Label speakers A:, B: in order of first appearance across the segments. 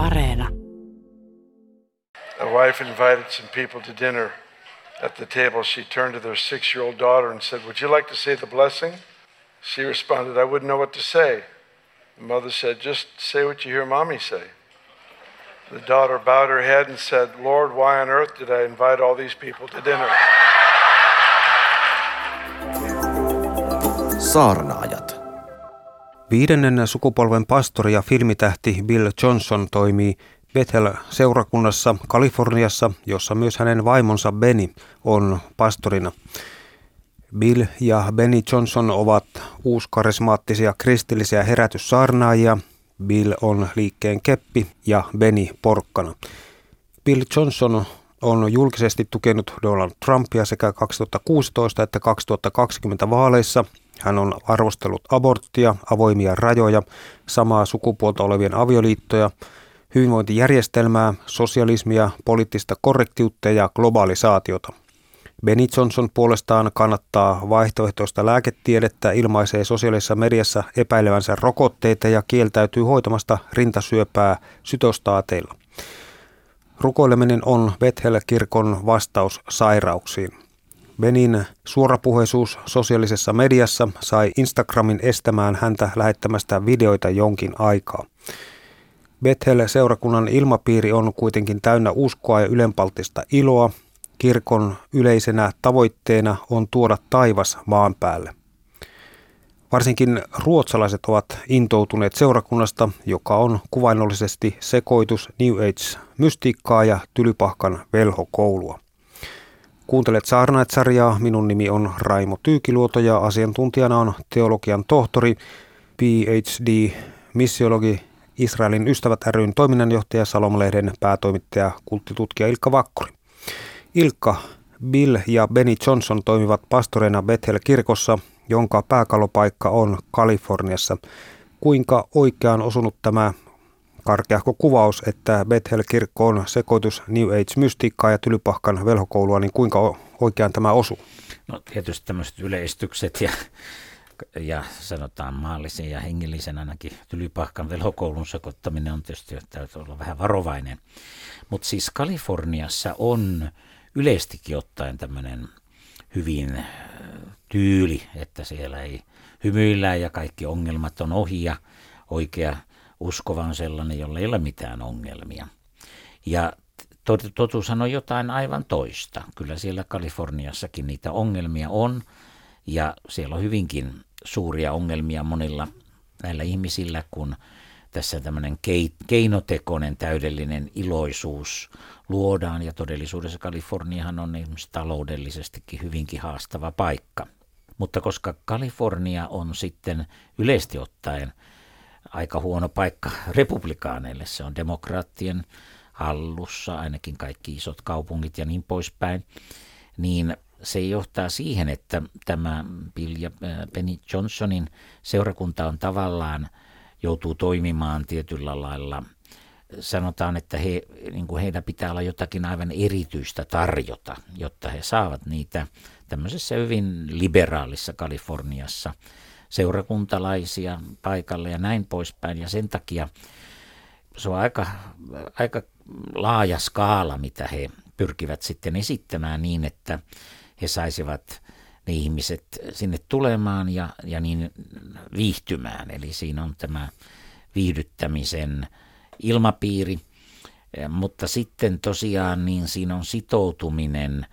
A: Areena.
B: A wife invited some people to dinner. At the table, she turned to their six year old daughter and said, Would you like to say the blessing? She responded, I wouldn't know what to say. The mother said, Just say what you hear mommy say. The daughter bowed her head and said, Lord, why on earth did I invite all these people to dinner?
C: Saarnaajat. Viidennen sukupolven pastori ja filmitähti Bill Johnson toimii Bethel-seurakunnassa Kaliforniassa, jossa myös hänen vaimonsa Benny on pastorina. Bill ja Benny Johnson ovat uuskarismaattisia kristillisiä herätyssaarnaajia. Bill on liikkeen keppi ja Benny porkkana. Bill Johnson on julkisesti tukenut Donald Trumpia sekä 2016 että 2020 vaaleissa. Hän on arvostellut aborttia, avoimia rajoja, samaa sukupuolta olevien avioliittoja, hyvinvointijärjestelmää, sosialismia, poliittista korrektiutta ja globalisaatiota. Benny Johnson puolestaan kannattaa vaihtoehtoista lääketiedettä, ilmaisee sosiaalisessa mediassa epäilevänsä rokotteita ja kieltäytyy hoitamasta rintasyöpää sytostaateilla. Rukoileminen on Bethel-kirkon vastaus sairauksiin. Benin suorapuheisuus sosiaalisessa mediassa sai Instagramin estämään häntä lähettämästä videoita jonkin aikaa. Bethel-seurakunnan ilmapiiri on kuitenkin täynnä uskoa ja ylenpaltista iloa. Kirkon yleisenä tavoitteena on tuoda taivas maan päälle. Varsinkin ruotsalaiset ovat intoutuneet seurakunnasta, joka on kuvainnollisesti sekoitus New Age-mystiikkaa ja tylypahkan velhokoulua. Kuuntelet Saarnaet-sarjaa. Minun nimi on Raimo Tyykiluoto ja asiantuntijana on teologian tohtori, PhD, missiologi, Israelin ystävät ryn toiminnanjohtaja, Salomlehden päätoimittaja, kulttitutkija Ilkka Vakkuri. Ilkka, Bill ja Benny Johnson toimivat pastoreina Bethel-kirkossa, jonka pääkalopaikka on Kaliforniassa. Kuinka oikeaan osunut tämä karkeahko kuvaus, että Bethel-kirkko on sekoitus New Age-mystiikkaa ja tylypahkan velhokoulua, niin kuinka oikeaan tämä osuu?
D: No tietysti tämmöiset yleistykset ja, ja sanotaan maallisen ja hengellisen ainakin tylypahkan velhokoulun sekoittaminen on tietysti, täytyy olla vähän varovainen. Mutta siis Kaliforniassa on yleistikin ottaen tämmöinen hyvin tyyli, että siellä ei hymyillä ja kaikki ongelmat on ohi ja oikea uskova on sellainen, jolla ei ole mitään ongelmia. Ja totuushan on jotain aivan toista. Kyllä siellä Kaliforniassakin niitä ongelmia on ja siellä on hyvinkin suuria ongelmia monilla näillä ihmisillä, kun tässä tämmöinen keinotekoinen täydellinen iloisuus luodaan ja todellisuudessa Kaliforniahan on taloudellisestikin hyvinkin haastava paikka. Mutta koska Kalifornia on sitten yleisesti ottaen aika huono paikka republikaaneille, se on demokraattien hallussa, ainakin kaikki isot kaupungit ja niin poispäin, niin se johtaa siihen, että tämä Bill ja Penny Johnsonin seurakunta on tavallaan joutuu toimimaan tietyllä lailla – sanotaan, että he, niin kuin heillä pitää olla jotakin aivan erityistä tarjota, jotta he saavat niitä tämmöisessä hyvin liberaalissa Kaliforniassa seurakuntalaisia paikalle ja näin poispäin. Ja sen takia se on aika, aika laaja skaala, mitä he pyrkivät sitten esittämään niin, että he saisivat ne ihmiset sinne tulemaan ja, ja niin viihtymään. Eli siinä on tämä viihdyttämisen ilmapiiri, mutta sitten tosiaan niin siinä on sitoutuminen,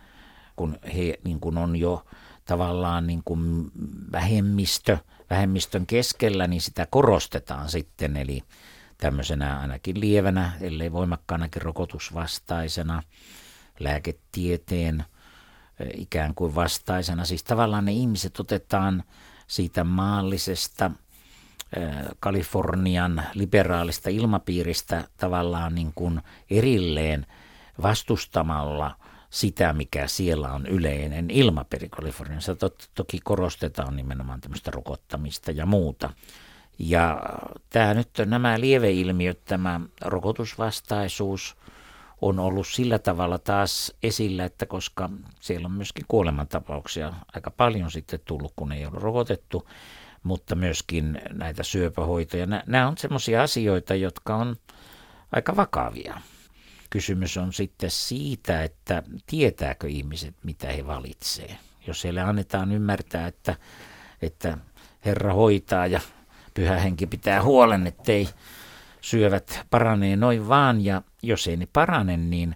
D: kun he niin kuin on jo tavallaan niin kuin vähemmistö, vähemmistön keskellä, niin sitä korostetaan sitten, eli tämmöisenä ainakin lievänä, ellei voimakkaanakin rokotusvastaisena, lääketieteen ikään kuin vastaisena. Siis tavallaan ne ihmiset otetaan siitä maallisesta Kalifornian liberaalista ilmapiiristä tavallaan niin kuin erilleen vastustamalla sitä, mikä siellä on yleinen ilmapiiri Kaliforniassa. Toki korostetaan nimenomaan tämmöistä rokottamista ja muuta. Ja tämä nyt nämä lieveilmiöt, tämä rokotusvastaisuus on ollut sillä tavalla taas esillä, että koska siellä on myöskin kuolemantapauksia aika paljon sitten tullut, kun ei ole rokotettu, mutta myöskin näitä syöpähoitoja. Nämä on sellaisia asioita, jotka on aika vakavia. Kysymys on sitten siitä, että tietääkö ihmiset, mitä he valitsee. Jos heille annetaan ymmärtää, että, että Herra hoitaa ja pyhä henki pitää huolen, ettei syövät paranee noin vaan. Ja jos ei ne parane, niin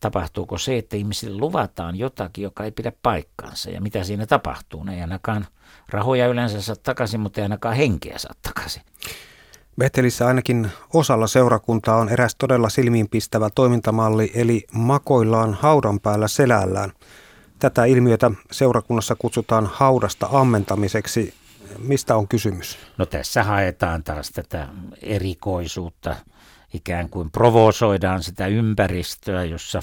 D: tapahtuuko se, että ihmisille luvataan jotakin, joka ei pidä paikkaansa. Ja mitä siinä tapahtuu? Ne ei ainakaan rahoja yleensä saa takaisin, mutta ei ainakaan henkeä saa takaisin.
C: Bethelissä ainakin osalla seurakuntaa on eräs todella silmiinpistävä toimintamalli, eli makoillaan haudan päällä selällään. Tätä ilmiötä seurakunnassa kutsutaan haudasta ammentamiseksi. Mistä on kysymys?
D: No tässä haetaan taas tätä erikoisuutta. Ikään kuin provosoidaan sitä ympäristöä, jossa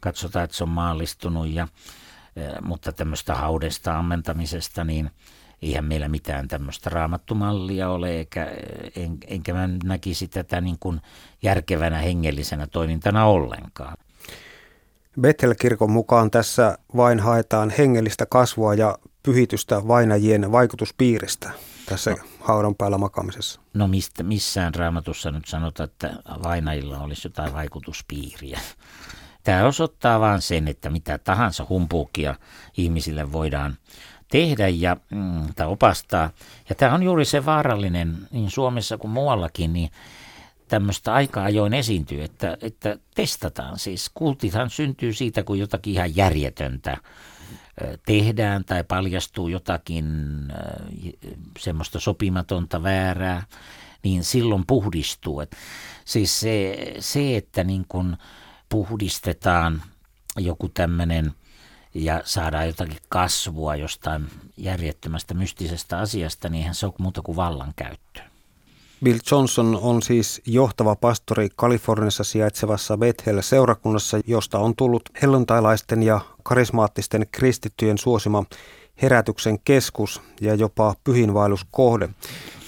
D: katsotaan, että se on maallistunut. Ja, eh, mutta tämmöistä haudesta ammentamisesta, niin – eihän meillä mitään tämmöistä raamattumallia ole, eikä, en, enkä mä näkisi tätä niin kuin järkevänä hengellisenä toimintana ollenkaan.
C: Bethel-kirkon mukaan tässä vain haetaan hengellistä kasvua ja pyhitystä vainajien vaikutuspiiristä tässä no, haudan päällä makamisessa.
D: No mistä, missään raamatussa nyt sanotaan, että vainajilla olisi jotain vaikutuspiiriä. Tämä osoittaa vain sen, että mitä tahansa humpuukia ihmisille voidaan tehdä ja, mm, tai opastaa. Ja tämä on juuri se vaarallinen niin Suomessa kuin muuallakin, niin tämmöistä aika ajoin esiintyy, että, että testataan. Siis kultithan syntyy siitä, kun jotakin ihan järjetöntä tehdään tai paljastuu jotakin semmoista sopimatonta väärää, niin silloin puhdistuu. Et siis se, se, että niin kun puhdistetaan joku tämmöinen ja saadaan jotakin kasvua jostain järjettömästä mystisestä asiasta, niin eihän se ole muuta kuin vallankäyttö.
C: Bill Johnson on siis johtava pastori Kaliforniassa sijaitsevassa Bethel-seurakunnassa, josta on tullut helluntailaisten ja karismaattisten kristittyjen suosima herätyksen keskus ja jopa pyhinvaelluskohde.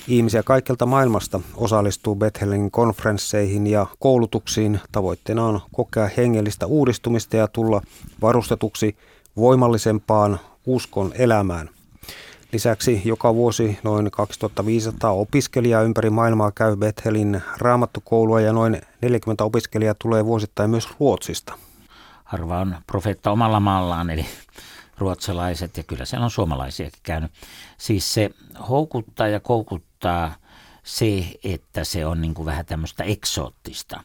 C: Ihmisiä kaikkelta maailmasta osallistuu Bethelin konferensseihin ja koulutuksiin. Tavoitteena on kokea hengellistä uudistumista ja tulla varustetuksi voimallisempaan uskon elämään. Lisäksi joka vuosi noin 2500 opiskelijaa ympäri maailmaa käy Bethelin raamattukoulua ja noin 40 opiskelijaa tulee vuosittain myös Ruotsista.
D: Harva on profeetta omalla maallaan, eli ruotsalaiset ja kyllä siellä on suomalaisiakin käynyt. Siis se houkuttaa ja koukuttaa se, että se on niin kuin vähän tämmöistä eksoottista.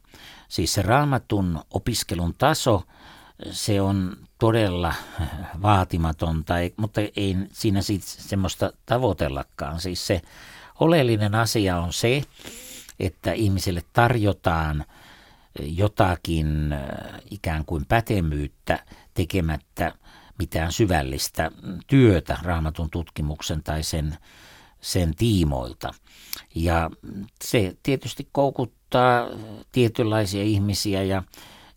D: Siis se raamatun opiskelun taso, se on todella vaatimatonta, mutta ei siinä semmoista tavoitellakaan. Siis se oleellinen asia on se, että ihmisille tarjotaan jotakin äh, ikään kuin pätemyyttä tekemättä mitään syvällistä työtä raamatun tutkimuksen tai sen, sen tiimoilta. Ja se tietysti koukuttaa tietynlaisia ihmisiä ja,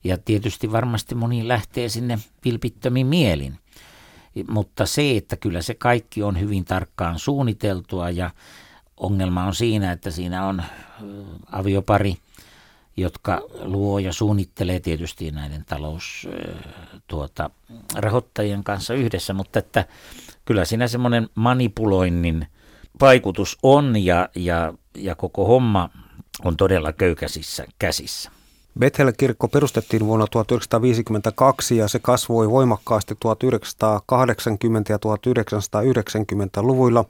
D: ja tietysti varmasti moni lähtee sinne vilpittömin mielin. Mutta se, että kyllä se kaikki on hyvin tarkkaan suunniteltua ja ongelma on siinä, että siinä on aviopari – jotka luo ja suunnittelee tietysti näiden talousrahoittajien tuota, kanssa yhdessä, mutta että kyllä siinä semmoinen manipuloinnin vaikutus on ja, ja, ja koko homma on todella köykäisissä käsissä.
C: Bethel-kirkko perustettiin vuonna 1952 ja se kasvoi voimakkaasti 1980- ja 1990-luvuilla.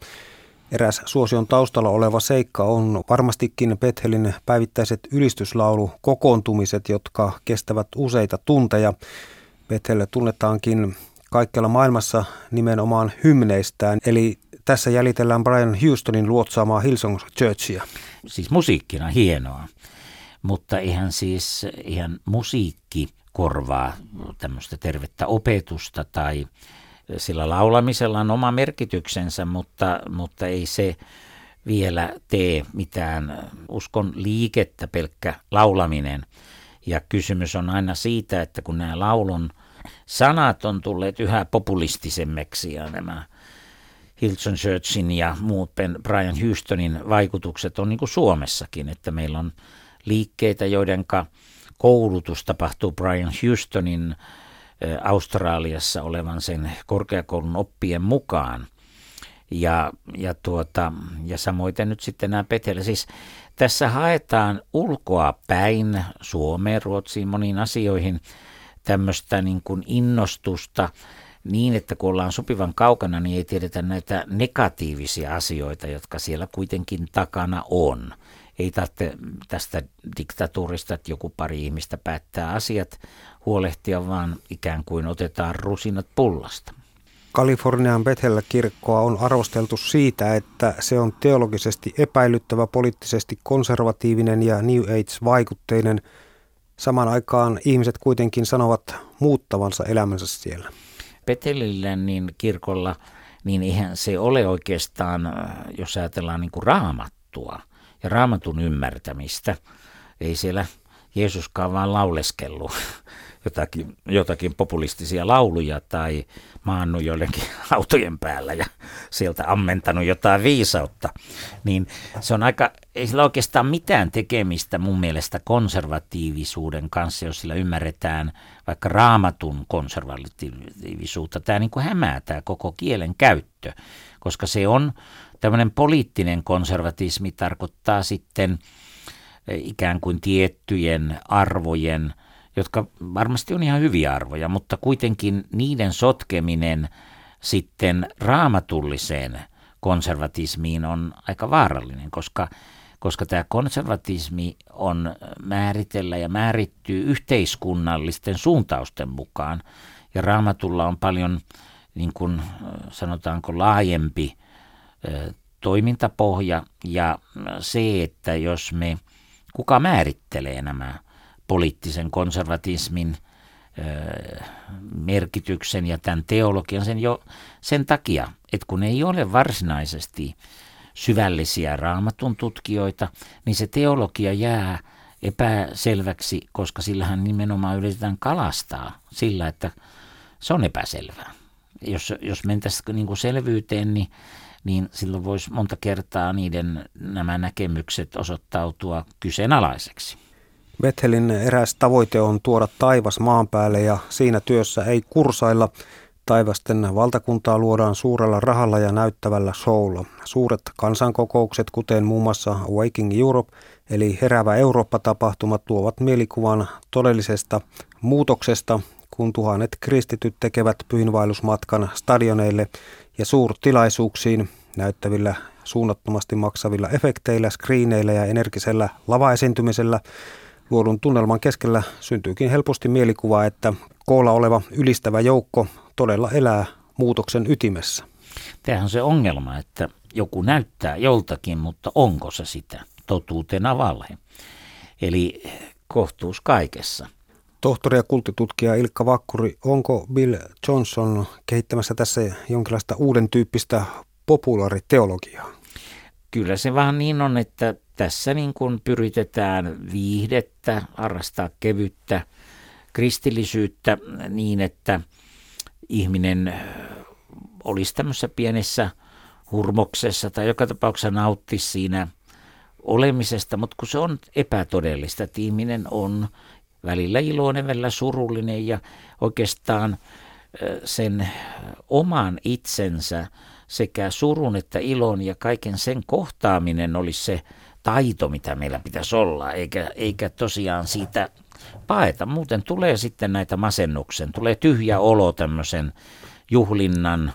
C: Eräs suosion taustalla oleva seikka on varmastikin Bethelin päivittäiset ylistyslaulu kokoontumiset, jotka kestävät useita tunteja. Bethel tunnetaankin kaikkialla maailmassa nimenomaan hymneistään, eli tässä jäljitellään Brian Houstonin luotsaamaa Hillsong Churchia.
D: Siis musiikkina hienoa, mutta ihan siis ihan musiikki korvaa tämmöistä tervettä opetusta tai sillä laulamisella on oma merkityksensä, mutta, mutta ei se vielä tee mitään uskon liikettä pelkkä laulaminen. Ja kysymys on aina siitä, että kun nämä laulun sanat on tulleet yhä populistisemmiksi ja nämä Hilton Churchin ja muut Brian Houstonin vaikutukset on niin kuin Suomessakin, että meillä on liikkeitä, joidenka koulutus tapahtuu Brian Houstonin Australiassa olevan sen korkeakoulun oppien mukaan. Ja, ja, tuota, ja samoin nyt sitten nämä Petele. Siis tässä haetaan ulkoa päin Suomeen, Ruotsiin, moniin asioihin tämmöistä niin kuin innostusta niin, että kun ollaan sopivan kaukana, niin ei tiedetä näitä negatiivisia asioita, jotka siellä kuitenkin takana on. Ei tarvitse tästä diktatuurista, että joku pari ihmistä päättää asiat, huolehtia, vaan ikään kuin otetaan rusinat pullasta.
C: Kalifornian Bethel-kirkkoa on arvosteltu siitä, että se on teologisesti epäilyttävä, poliittisesti konservatiivinen ja New Age-vaikutteinen. Samaan aikaan ihmiset kuitenkin sanovat muuttavansa elämänsä siellä.
D: Bethelillä niin kirkolla, niin eihän se ole oikeastaan, jos ajatellaan niin kuin raamattua ja raamatun ymmärtämistä, ei siellä Jeesuskaan vaan lauleskellut jotakin, jotakin populistisia lauluja tai maannut joidenkin autojen päällä ja sieltä ammentanut jotain viisautta, niin se on aika, ei sillä oikeastaan mitään tekemistä mun mielestä konservatiivisuuden kanssa, jos sillä ymmärretään vaikka raamatun konservatiivisuutta. Tämä niin kuin hämää tämä koko kielen käyttö, koska se on tämmöinen poliittinen konservatismi tarkoittaa sitten ikään kuin tiettyjen arvojen – jotka varmasti on ihan hyviä arvoja, mutta kuitenkin niiden sotkeminen sitten raamatulliseen konservatismiin on aika vaarallinen, koska, koska tämä konservatismi on määritellä ja määrittyy yhteiskunnallisten suuntausten mukaan. Ja raamatulla on paljon, niin kuin sanotaanko, laajempi toimintapohja ja se, että jos me, kuka määrittelee nämä poliittisen konservatismin merkityksen ja tämän teologian sen jo sen takia, että kun ei ole varsinaisesti syvällisiä raamatun tutkijoita, niin se teologia jää epäselväksi, koska sillähän nimenomaan yritetään kalastaa sillä, että se on epäselvää. Jos, jos mentäisiin niin selvyyteen, niin, niin silloin voisi monta kertaa niiden nämä näkemykset osoittautua kyseenalaiseksi.
C: Bethelin eräs tavoite on tuoda taivas maan päälle ja siinä työssä ei kursailla. Taivasten valtakuntaa luodaan suurella rahalla ja näyttävällä showlla. Suuret kansankokoukset, kuten muun muassa Waking Europe, eli Heräävä Eurooppa-tapahtumat, tuovat mielikuvan todellisesta muutoksesta, kun tuhannet kristityt tekevät pyhinvaellusmatkan stadioneille ja suurtilaisuuksiin näyttävillä suunnattomasti maksavilla efekteillä, screeneillä ja energisellä lavaesiintymisellä Luodun tunnelman keskellä syntyykin helposti mielikuva, että koolla oleva ylistävä joukko todella elää muutoksen ytimessä.
D: Tämähän on se ongelma, että joku näyttää joltakin, mutta onko se sitä totuutena valhe? Eli kohtuus kaikessa.
C: Tohtori ja kulttitutkija Ilkka Vakkuri, onko Bill Johnson kehittämässä tässä jonkinlaista uuden tyyppistä populaariteologiaa?
D: Kyllä se vähän niin on, että tässä niin kuin pyritetään viihdettä, harrastaa kevyttä kristillisyyttä niin, että ihminen olisi tämmöisessä pienessä hurmoksessa tai joka tapauksessa nauttisi siinä olemisesta, mutta kun se on epätodellista, että ihminen on välillä iloinen, välillä surullinen ja oikeastaan sen oman itsensä sekä surun että ilon ja kaiken sen kohtaaminen olisi se taito, mitä meillä pitäisi olla, eikä, eikä tosiaan siitä paeta. Muuten tulee sitten näitä masennuksen, tulee tyhjä olo tämmöisen juhlinnan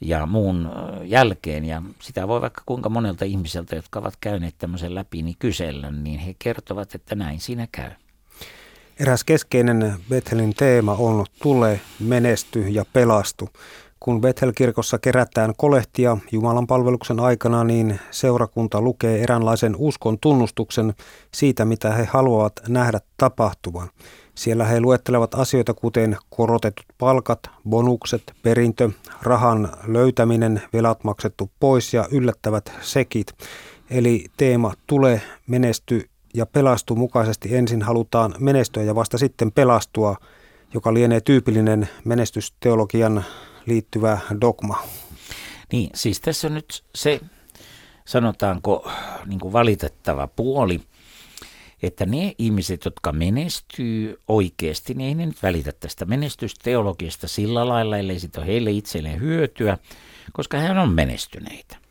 D: ja muun jälkeen. Ja sitä voi vaikka kuinka monelta ihmiseltä, jotka ovat käyneet tämmöisen läpi, niin kysellä, niin he kertovat, että näin siinä käy.
C: Eräs keskeinen Bethelin teema on tule, menesty ja pelastu. Kun Bethel-kirkossa kerätään kolehtia Jumalan palveluksen aikana, niin seurakunta lukee eräänlaisen uskon tunnustuksen siitä, mitä he haluavat nähdä tapahtuvan. Siellä he luettelevat asioita kuten korotetut palkat, bonukset, perintö, rahan löytäminen, velat maksettu pois ja yllättävät sekit. Eli teema tule, menesty ja pelastu mukaisesti ensin halutaan menestyä ja vasta sitten pelastua, joka lienee tyypillinen menestysteologian liittyvä dogma.
D: Niin, siis tässä on nyt se, sanotaanko, niin kuin valitettava puoli, että ne ihmiset, jotka menestyy oikeasti, niin ei ne nyt välitä tästä menestysteologiasta sillä lailla, ellei siitä ole heille itselleen hyötyä, koska he on menestyneitä.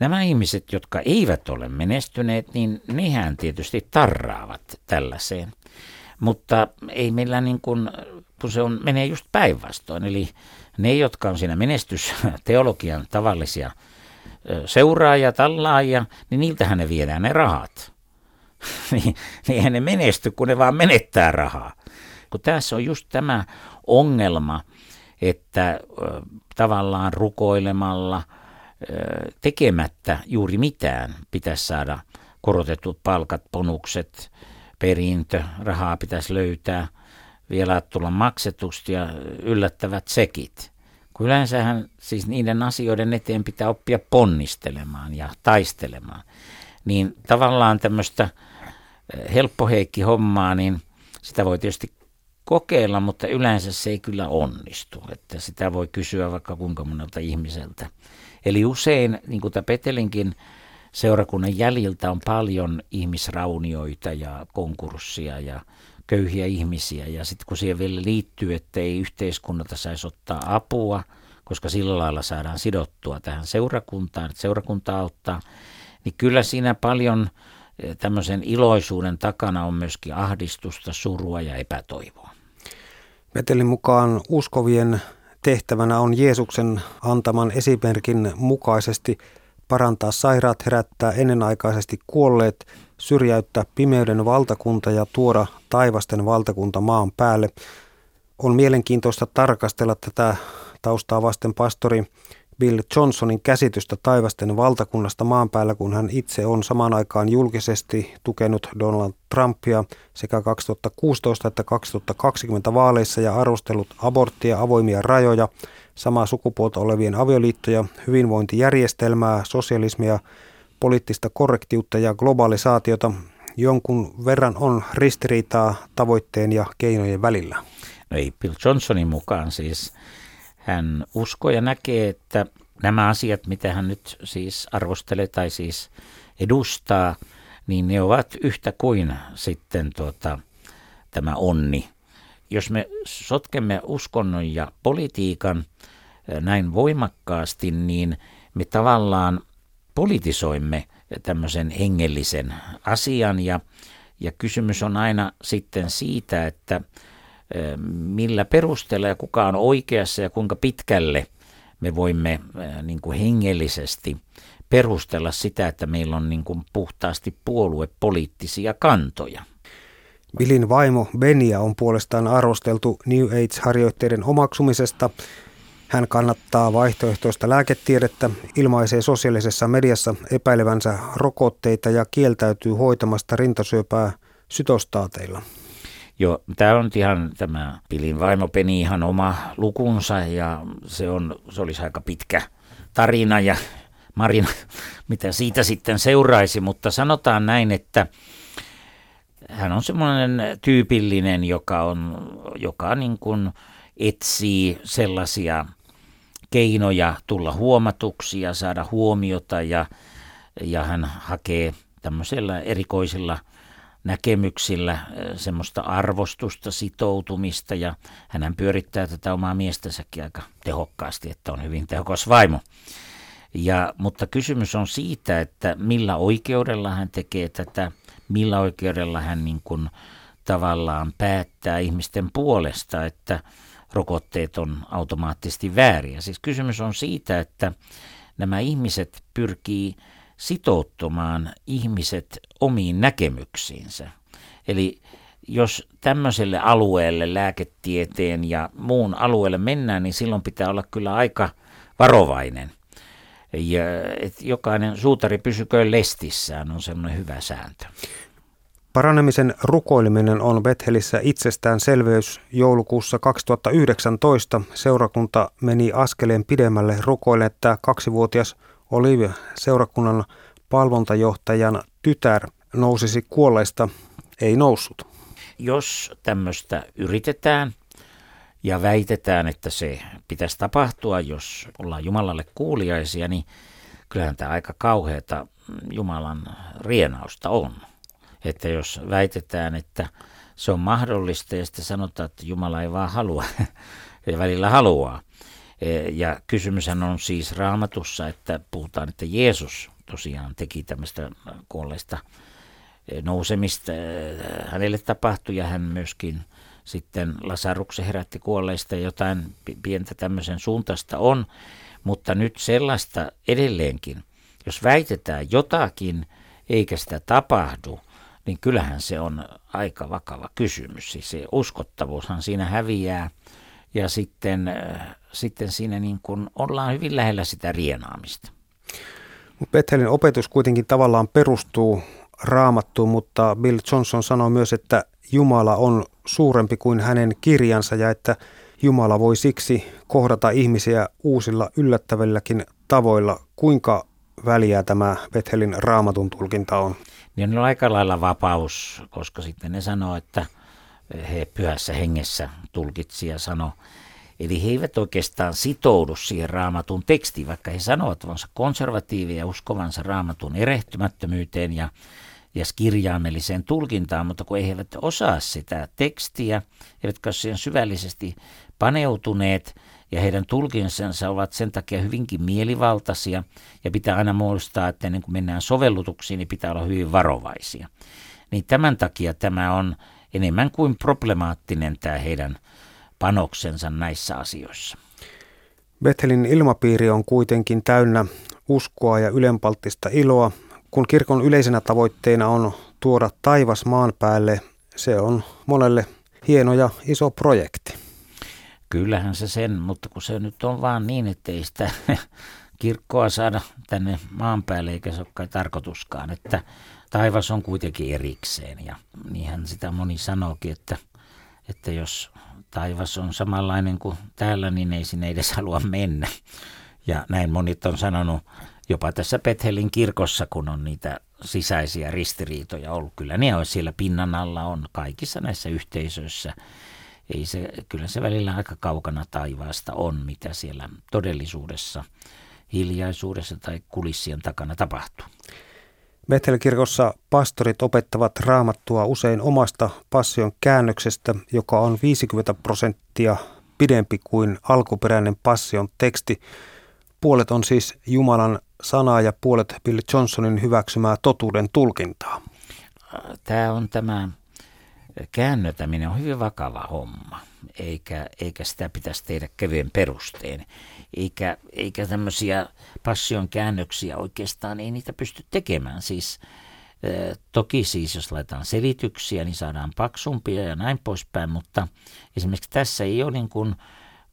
D: Nämä ihmiset, jotka eivät ole menestyneet, niin nehän tietysti tarraavat tällaiseen. Mutta ei meillä niin kuin, kun se on, menee just päinvastoin. Eli ne, jotka on siinä menestysteologian tavallisia seuraajia, tallaajia, niin niiltähän ne viedään ne rahat. niin, niin eihän ne menesty, kun ne vaan menettää rahaa. Kun tässä on just tämä ongelma, että tavallaan rukoilemalla, tekemättä juuri mitään pitäisi saada korotetut palkat, bonukset, perintö, rahaa pitäisi löytää, vielä tulla maksetusta ja yllättävät sekit. Kun yleensähän siis niiden asioiden eteen pitää oppia ponnistelemaan ja taistelemaan. Niin tavallaan tämmöistä helppoheikki hommaa, niin sitä voi tietysti kokeilla, mutta yleensä se ei kyllä onnistu. Että sitä voi kysyä vaikka kuinka monelta ihmiseltä. Eli usein, niin kuin tämä Petelinkin seurakunnan jäljiltä on paljon ihmisraunioita ja konkurssia ja köyhiä ihmisiä. Ja sitten kun siihen vielä liittyy, että ei yhteiskunnalta saisi ottaa apua, koska sillä lailla saadaan sidottua tähän seurakuntaan, että seurakunta auttaa, niin kyllä siinä paljon eh, tämmöisen iloisuuden takana on myöskin ahdistusta, surua ja epätoivoa.
C: Metelin mukaan uskovien tehtävänä on Jeesuksen antaman esimerkin mukaisesti parantaa sairaat, herättää ennenaikaisesti kuolleet, syrjäyttää pimeyden valtakunta ja tuoda taivasten valtakunta maan päälle. On mielenkiintoista tarkastella tätä taustaa vasten pastori Bill Johnsonin käsitystä taivasten valtakunnasta maan päällä, kun hän itse on samaan aikaan julkisesti tukenut Donald Trumpia sekä 2016 että 2020 vaaleissa ja arvostellut aborttia, avoimia rajoja, samaa sukupuolta olevien avioliittoja, hyvinvointijärjestelmää, sosialismia, poliittista korrektiutta ja globalisaatiota. Jonkun verran on ristiriitaa tavoitteen ja keinojen välillä.
D: No ei Bill Johnsonin mukaan siis hän uskoo ja näkee, että nämä asiat, mitä hän nyt siis arvostelee tai siis edustaa, niin ne ovat yhtä kuin sitten tuota, tämä onni. Jos me sotkemme uskonnon ja politiikan näin voimakkaasti, niin me tavallaan politisoimme tämmöisen hengellisen asian ja, ja kysymys on aina sitten siitä, että millä perusteella ja kuka on oikeassa ja kuinka pitkälle me voimme niin kuin hengellisesti perustella sitä, että meillä on niin kuin puhtaasti puoluepoliittisia kantoja.
C: Billin vaimo Benia on puolestaan arvosteltu New Age-harjoitteiden omaksumisesta. Hän kannattaa vaihtoehtoista lääketiedettä, ilmaisee sosiaalisessa mediassa epäilevänsä rokotteita ja kieltäytyy hoitamasta rintasyöpää sytostaateilla.
D: Joo, tämä on ihan tämä Pilin vaimo Peni ihan oma lukunsa ja se, on, se olisi aika pitkä tarina ja Marina, mitä siitä sitten seuraisi, mutta sanotaan näin, että hän on semmoinen tyypillinen, joka, on, joka niin kuin etsii sellaisia keinoja tulla huomatuksi ja saada huomiota ja, ja hän hakee tämmöisellä erikoisilla – näkemyksillä semmoista arvostusta, sitoutumista ja hän pyörittää tätä omaa miestäsäkin aika tehokkaasti, että on hyvin tehokas vaimo. Ja, mutta kysymys on siitä, että millä oikeudella hän tekee tätä, millä oikeudella hän niin kuin tavallaan päättää ihmisten puolesta, että rokotteet on automaattisesti vääriä. Siis kysymys on siitä, että nämä ihmiset pyrkii sitouttamaan ihmiset omiin näkemyksiinsä. Eli jos tämmöiselle alueelle, lääketieteen ja muun alueelle mennään, niin silloin pitää olla kyllä aika varovainen. Ja, et jokainen suutari pysyköön lestissään on semmoinen hyvä sääntö.
C: Paranemisen rukoileminen on Bethelissä itsestäänselvyys. Joulukuussa 2019 seurakunta meni askeleen pidemmälle rukoille, että kaksivuotias Olivia, seurakunnan palvontajohtajan tytär, nousisi kuolleista, ei noussut.
D: Jos tämmöistä yritetään ja väitetään, että se pitäisi tapahtua, jos ollaan Jumalalle kuuliaisia, niin kyllähän tämä aika kauheata Jumalan rienausta on. Että jos väitetään, että se on mahdollista ja sitten sanotaan, että Jumala ei vaan halua ja välillä haluaa. E, ja kysymyshän on siis raamatussa, että puhutaan, että Jeesus tosiaan teki tämmöistä kuolleista e, nousemista. E, hänelle tapahtui ja hän myöskin sitten Lasaruksen herätti kuolleista jotain pientä tämmöisen suuntaista on, mutta nyt sellaista edelleenkin, jos väitetään jotakin eikä sitä tapahdu, niin kyllähän se on aika vakava kysymys. Siis se uskottavuushan siinä häviää ja sitten, äh, sitten siinä niin kuin ollaan hyvin lähellä sitä rienaamista.
C: Bethelin opetus kuitenkin tavallaan perustuu raamattuun, mutta Bill Johnson sanoi myös, että Jumala on suurempi kuin hänen kirjansa ja että Jumala voi siksi kohdata ihmisiä uusilla yllättävilläkin tavoilla. Kuinka väliä tämä Bethelin raamatun tulkinta on?
D: Niin on aika lailla vapaus, koska sitten ne sanoo, että he pyhässä hengessä tulkitsi ja sanoi, Eli he eivät oikeastaan sitoudu siihen raamatun tekstiin, vaikka he sanovat olevansa konservatiivia ja uskovansa raamatun erehtymättömyyteen ja, ja kirjaimelliseen tulkintaan, mutta kun he eivät osaa sitä tekstiä, eivätkä ole siihen syvällisesti paneutuneet, ja heidän tulkinsansa ovat sen takia hyvinkin mielivaltaisia ja pitää aina muistaa, että ennen kuin mennään sovellutuksiin, niin pitää olla hyvin varovaisia. Niin tämän takia tämä on enemmän kuin problemaattinen tämä heidän panoksensa näissä asioissa.
C: Bethelin ilmapiiri on kuitenkin täynnä uskoa ja ylenpalttista iloa. Kun kirkon yleisenä tavoitteena on tuoda taivas maan päälle, se on monelle hieno ja iso projekti.
D: Kyllähän se sen, mutta kun se nyt on vaan niin, että ei sitä kirkkoa saada tänne maan päälle, eikä se ole kai tarkoituskaan, että taivas on kuitenkin erikseen. Ja niinhän sitä moni sanookin, että, että jos taivas on samanlainen kuin täällä, niin ei sinne edes halua mennä. Ja näin monit on sanonut jopa tässä Pethelin kirkossa, kun on niitä sisäisiä ristiriitoja ollut. Kyllä ne on siellä pinnan alla on kaikissa näissä yhteisöissä ei se, kyllä se välillä aika kaukana taivaasta on, mitä siellä todellisuudessa, hiljaisuudessa tai kulissien takana tapahtuu.
C: Bethelkirkossa pastorit opettavat raamattua usein omasta passion käännöksestä, joka on 50 prosenttia pidempi kuin alkuperäinen passion teksti. Puolet on siis Jumalan sanaa ja puolet Bill Johnsonin hyväksymää totuuden tulkintaa.
D: Tämä on tämä käännötäminen on hyvin vakava homma, eikä, eikä sitä pitäisi tehdä kevyen perusteen. Eikä, eikä tämmöisiä passion käännöksiä oikeastaan, ei niitä pysty tekemään. Siis, toki siis, jos laitetaan selityksiä, niin saadaan paksumpia ja näin poispäin, mutta esimerkiksi tässä ei ole niin kuin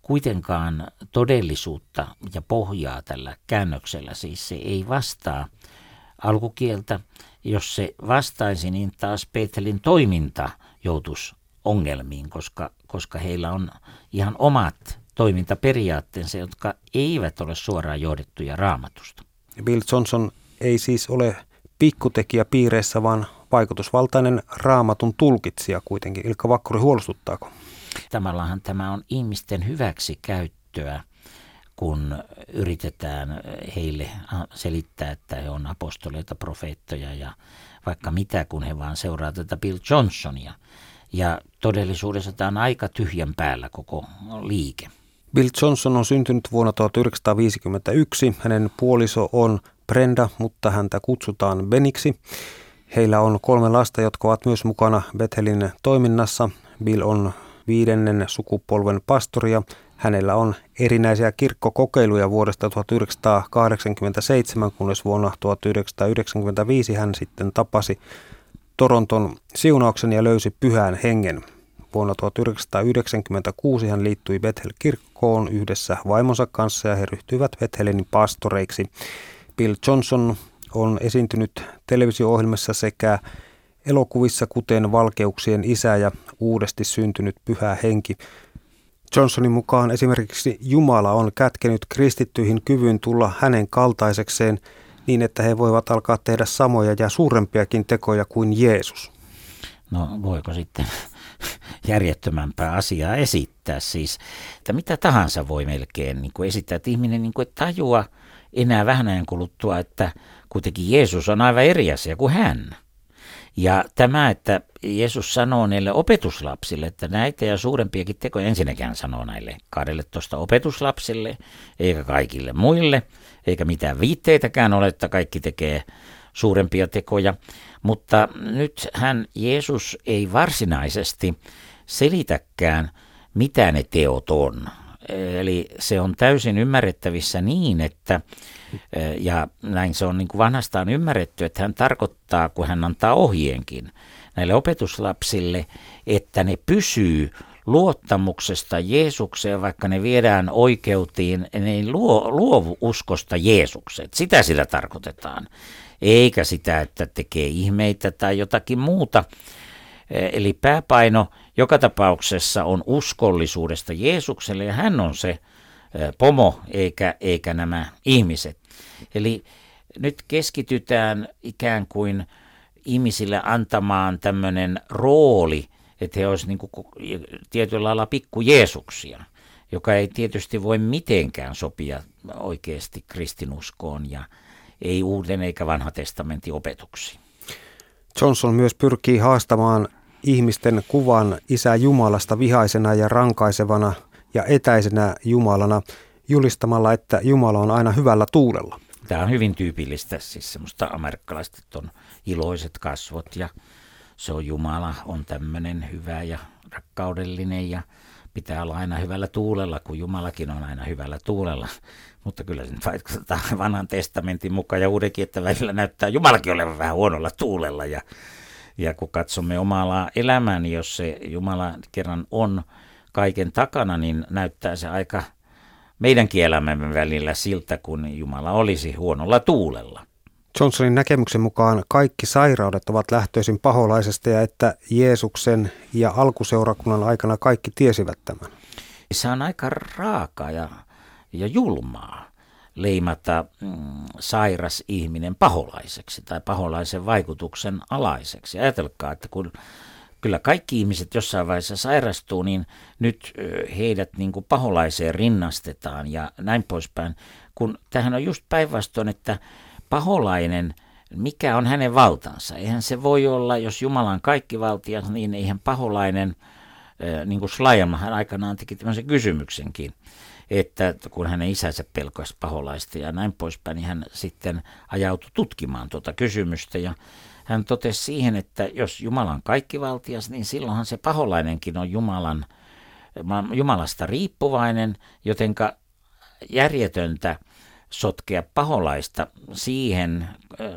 D: kuitenkaan todellisuutta ja pohjaa tällä käännöksellä. Siis se ei vastaa alkukieltä. Jos se vastaisi, niin taas Petelin toiminta – joutuisi ongelmiin, koska, koska heillä on ihan omat toimintaperiaatteensa, jotka eivät ole suoraan johdettuja raamatusta.
C: Bill Johnson ei siis ole pikkutekijä piireissä, vaan vaikutusvaltainen raamatun tulkitsija kuitenkin. Ilkka Vakkuri, huolestuttaako?
D: Tämällähän tämä on ihmisten hyväksi käyttöä, kun yritetään heille selittää, että he on apostoleita, profeettoja ja vaikka mitä, kun he vaan seuraa tätä Bill Johnsonia. Ja todellisuudessa tämä on aika tyhjän päällä koko liike.
C: Bill Johnson on syntynyt vuonna 1951. Hänen puoliso on Brenda, mutta häntä kutsutaan Beniksi. Heillä on kolme lasta, jotka ovat myös mukana Bethelin toiminnassa. Bill on viidennen sukupolven pastoria. Hänellä on erinäisiä kirkkokokeiluja vuodesta 1987, kunnes vuonna 1995 hän sitten tapasi Toronton siunauksen ja löysi pyhän hengen. Vuonna 1996 hän liittyi Bethel-kirkkoon yhdessä vaimonsa kanssa ja he ryhtyivät Bethelenin pastoreiksi. Bill Johnson on esiintynyt televisio-ohjelmassa sekä elokuvissa kuten Valkeuksien isä ja uudesti syntynyt pyhä henki. Johnsonin mukaan esimerkiksi Jumala on kätkenyt kristittyihin kyvyn tulla hänen kaltaisekseen niin, että he voivat alkaa tehdä samoja ja suurempiakin tekoja kuin Jeesus.
D: No voiko sitten järjettömämpää asiaa esittää siis, että mitä tahansa voi melkein niin kuin esittää, että ihminen niin kuin tajua enää vähän ajan kuluttua, että kuitenkin Jeesus on aivan eri asia kuin hän. Ja tämä, että Jeesus sanoo näille opetuslapsille, että näitä ja suurempiakin tekoja ensinnäkään sanoo näille 12 opetuslapsille, eikä kaikille muille, eikä mitään viitteitäkään ole, että kaikki tekee suurempia tekoja. Mutta nyt hän Jeesus ei varsinaisesti selitäkään, mitä ne teot on. Eli se on täysin ymmärrettävissä niin, että, ja näin se on niin kuin vanhastaan ymmärretty, että hän tarkoittaa, kun hän antaa ohjeenkin näille opetuslapsille, että ne pysyy luottamuksesta Jeesukseen, vaikka ne viedään oikeutiin, ne luo, luovu uskosta Jeesukseen. Sitä sillä tarkoitetaan, eikä sitä, että tekee ihmeitä tai jotakin muuta. Eli pääpaino joka tapauksessa on uskollisuudesta Jeesukselle ja hän on se pomo eikä, eikä nämä ihmiset. Eli nyt keskitytään ikään kuin ihmisille antamaan tämmöinen rooli, että he olisivat niin tietyllä lailla pikku Jeesuksia, joka ei tietysti voi mitenkään sopia oikeasti kristinuskoon ja ei uuden eikä vanha testamentin opetuksiin.
C: Johnson myös pyrkii haastamaan ihmisten kuvan Isä Jumalasta vihaisena ja rankaisevana ja etäisenä Jumalana julistamalla, että Jumala on aina hyvällä tuulella.
D: Tämä on hyvin tyypillistä, siis semmoista amerikkalaista, että on iloiset kasvot ja se on Jumala, on tämmöinen hyvä ja rakkaudellinen ja pitää olla aina hyvällä tuulella, kun Jumalakin on aina hyvällä tuulella. Mutta kyllä se vaikuttaa vanhan testamentin mukaan ja uudenkin, että välillä näyttää Jumalakin olevan vähän huonolla tuulella ja ja kun katsomme omaa elämää, niin jos se Jumala kerran on kaiken takana, niin näyttää se aika meidänkin elämämme välillä siltä, kun Jumala olisi huonolla tuulella.
C: Johnsonin näkemyksen mukaan kaikki sairaudet ovat lähtöisin paholaisesta ja että Jeesuksen ja alkuseurakunnan aikana kaikki tiesivät tämän.
D: Se on aika raakaa ja, ja julmaa leimata mm, sairas ihminen paholaiseksi tai paholaisen vaikutuksen alaiseksi. Ajatelkaa, että kun kyllä kaikki ihmiset jossain vaiheessa sairastuu, niin nyt heidät niin kuin paholaiseen rinnastetaan ja näin poispäin. Kun tähän on just päinvastoin, että paholainen, mikä on hänen valtansa? Eihän se voi olla, jos Jumala on kaikki valtia, niin eihän paholainen, niin kuin Slajan hän aikanaan teki tämmöisen kysymyksenkin, että kun hänen isänsä pelkäsi paholaista ja näin poispäin, niin hän sitten ajautui tutkimaan tuota kysymystä ja hän totesi siihen, että jos Jumala on kaikkivaltias, niin silloinhan se paholainenkin on Jumalan, Jumalasta riippuvainen, jotenka järjetöntä sotkea paholaista siihen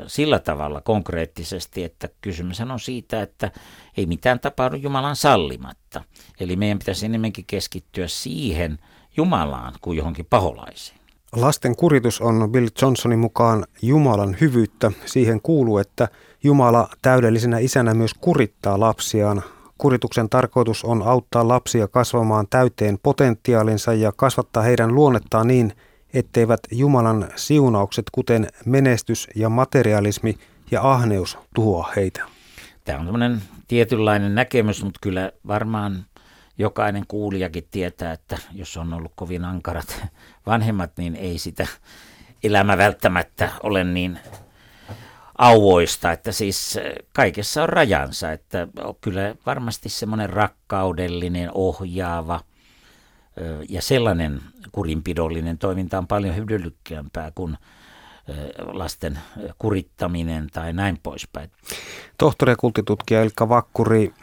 D: sillä tavalla konkreettisesti, että kysymys on siitä, että ei mitään tapahdu Jumalan sallimatta. Eli meidän pitäisi enemmänkin keskittyä siihen, Jumalaan kuin johonkin paholaiseen.
C: Lasten kuritus on Bill Johnsonin mukaan Jumalan hyvyyttä. Siihen kuuluu, että Jumala täydellisenä isänä myös kurittaa lapsiaan. Kurituksen tarkoitus on auttaa lapsia kasvamaan täyteen potentiaalinsa ja kasvattaa heidän luonnettaan niin, etteivät Jumalan siunaukset, kuten menestys ja materialismi ja ahneus, tuhoa heitä.
D: Tämä on tämmöinen tietynlainen näkemys, mutta kyllä varmaan jokainen kuulijakin tietää, että jos on ollut kovin ankarat vanhemmat, niin ei sitä elämä välttämättä ole niin auoista, että siis kaikessa on rajansa, että kyllä varmasti semmoinen rakkaudellinen, ohjaava ja sellainen kurinpidollinen toiminta on paljon hyödykkäämpää kuin lasten kurittaminen tai näin poispäin.
C: Tohtori ja kultitutkija Ilkka Vakkuri,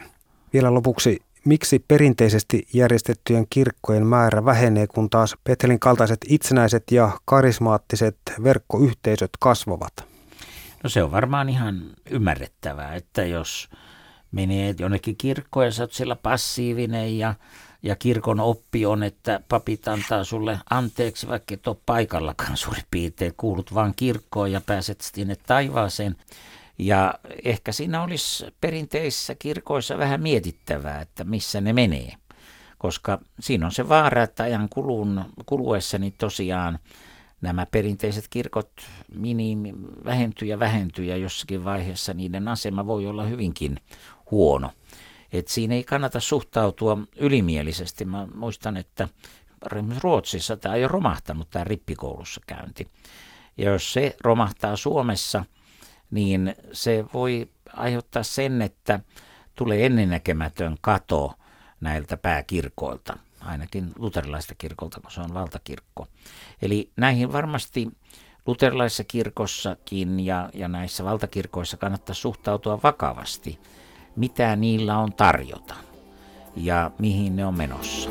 C: vielä lopuksi Miksi perinteisesti järjestettyjen kirkkojen määrä vähenee, kun taas Pethelin kaltaiset itsenäiset ja karismaattiset verkkoyhteisöt kasvavat?
D: No se on varmaan ihan ymmärrettävää, että jos menee jonnekin kirkkoon ja sä oot siellä passiivinen ja, ja kirkon oppi on, että papit antaa sulle anteeksi, vaikka et ole paikallakaan suurin piirtein, kuulut vaan kirkkoon ja pääset sinne taivaaseen, ja ehkä siinä olisi perinteisissä kirkoissa vähän mietittävää, että missä ne menee. Koska siinä on se vaara, että ajan kulun, kuluessa niin tosiaan nämä perinteiset kirkot mini, vähentyy ja vähentyy ja jossakin vaiheessa niiden asema voi olla hyvinkin huono. Et siinä ei kannata suhtautua ylimielisesti. Mä muistan, että Ruotsissa tämä ei ole romahtanut, tämä rippikoulussa käynti. Ja jos se romahtaa Suomessa – niin se voi aiheuttaa sen, että tulee ennennäkemätön kato näiltä pääkirkoilta, ainakin luterilaista kirkolta, kun se on valtakirkko. Eli näihin varmasti luterilaisessa kirkossakin ja, ja näissä valtakirkoissa kannattaa suhtautua vakavasti, mitä niillä on tarjota ja mihin ne on menossa.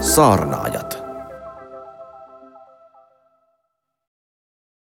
A: Saarnaajat.